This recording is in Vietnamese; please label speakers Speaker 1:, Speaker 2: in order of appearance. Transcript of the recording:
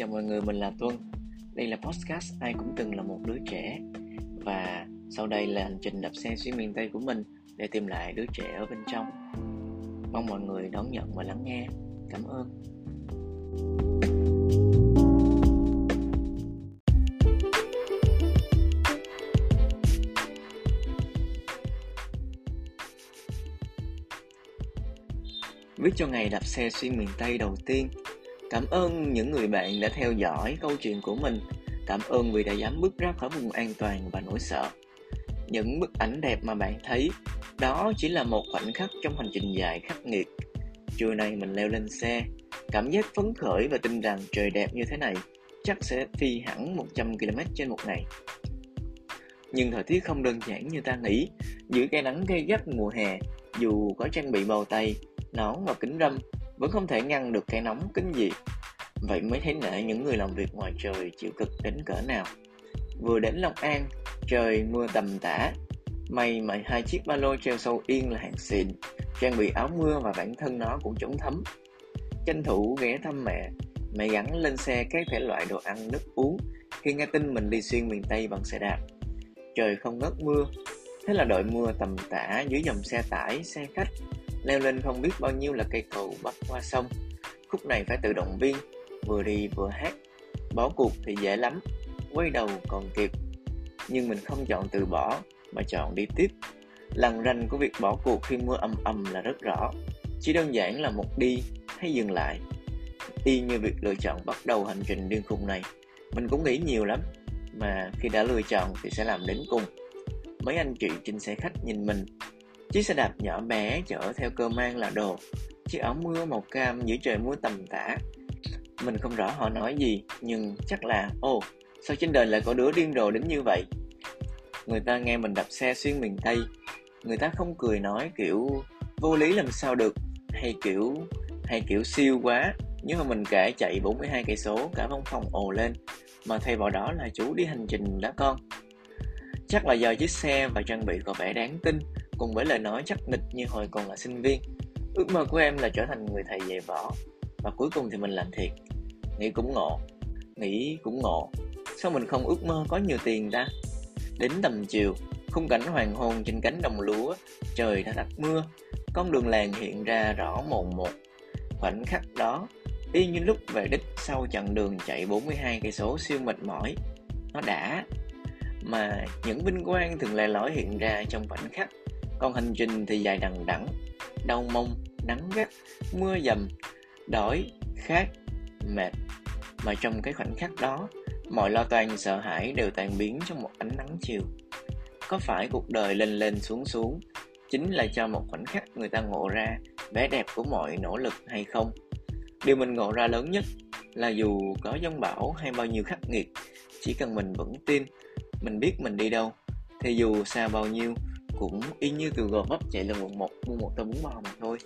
Speaker 1: chào mọi người, mình là Tuân. Đây là podcast Ai cũng từng là một đứa trẻ và sau đây là hành trình đạp xe xuyên miền Tây của mình để tìm lại đứa trẻ ở bên trong. Mong mọi người đón nhận và lắng nghe. Cảm ơn. Viết cho ngày đạp xe xuyên miền Tây đầu tiên Cảm ơn những người bạn đã theo dõi câu chuyện của mình. Cảm ơn vì đã dám bước ra khỏi vùng an toàn và nỗi sợ. Những bức ảnh đẹp mà bạn thấy, đó chỉ là một khoảnh khắc trong hành trình dài khắc nghiệt. Trưa nay mình leo lên xe, cảm giác phấn khởi và tin rằng trời đẹp như thế này chắc sẽ phi hẳn 100 km trên một ngày. Nhưng thời tiết không đơn giản như ta nghĩ, giữa cái nắng gay gắt mùa hè, dù có trang bị bao tay, nón và kính râm vẫn không thể ngăn được cái nóng kinh dị. Vậy mới thấy nể những người làm việc ngoài trời chịu cực đến cỡ nào. Vừa đến Long An, trời mưa tầm tã. May mà hai chiếc ba lô treo sâu yên là hàng xịn, trang bị áo mưa và bản thân nó cũng chống thấm. Tranh thủ ghé thăm mẹ, mẹ gắn lên xe các thể loại đồ ăn nước uống khi nghe tin mình đi xuyên miền Tây bằng xe đạp. Trời không ngớt mưa, thế là đội mưa tầm tã dưới dòng xe tải, xe khách leo lên không biết bao nhiêu là cây cầu bắc qua sông. Khúc này phải tự động viên, vừa đi vừa hát. Bỏ cuộc thì dễ lắm, quay đầu còn kịp. Nhưng mình không chọn từ bỏ, mà chọn đi tiếp. Lằn ranh của việc bỏ cuộc khi mưa ầm ầm là rất rõ. Chỉ đơn giản là một đi hay dừng lại. Y như việc lựa chọn bắt đầu hành trình điên khùng này. Mình cũng nghĩ nhiều lắm, mà khi đã lựa chọn thì sẽ làm đến cùng. Mấy anh chị trên xe khách nhìn mình Chiếc xe đạp nhỏ bé chở theo cơ mang là đồ. Chiếc áo mưa màu cam dưới trời mưa tầm tã. Mình không rõ họ nói gì Nhưng chắc là Ồ, sao trên đời lại có đứa điên rồ đến như vậy? Người ta nghe mình đạp xe xuyên miền Tây. Người ta không cười nói kiểu Vô lý làm sao được? Hay kiểu hay kiểu siêu quá. Nhưng mà mình kể chạy 42 cây số Cả văn phòng ồ lên. Mà thay vào đó là chú đi hành trình đó con. Chắc là do chiếc xe và trang bị có vẻ đáng tin cùng với lời nói chắc nịch như hồi còn là sinh viên. Ước mơ của em là trở thành người thầy dạy võ và cuối cùng thì mình làm thiệt. Nghĩ cũng ngộ, nghĩ cũng ngộ. Sao mình không ước mơ có nhiều tiền ta? Đến tầm chiều, khung cảnh hoàng hôn trên cánh đồng lúa, trời đã tắt mưa, con đường làng hiện ra rõ mồn một. Khoảnh khắc đó, y như lúc về đích sau chặng đường chạy 42 cây số siêu mệt mỏi. Nó đã mà những vinh quang thường lè lói hiện ra trong khoảnh khắc còn hành trình thì dài đằng đẵng, đau mông nắng gắt, mưa dầm, đói, khát, mệt. Mà trong cái khoảnh khắc đó, mọi lo toan, sợ hãi đều tan biến trong một ánh nắng chiều. Có phải cuộc đời lên lên xuống xuống chính là cho một khoảnh khắc người ta ngộ ra vẻ đẹp của mọi nỗ lực hay không? Điều mình ngộ ra lớn nhất là dù có giông bão hay bao nhiêu khắc nghiệt, chỉ cần mình vững tin, mình biết mình đi đâu, thì dù xa bao nhiêu cũng y như từ gò vấp chạy lên quận một, mua một tô bún bò mà thôi.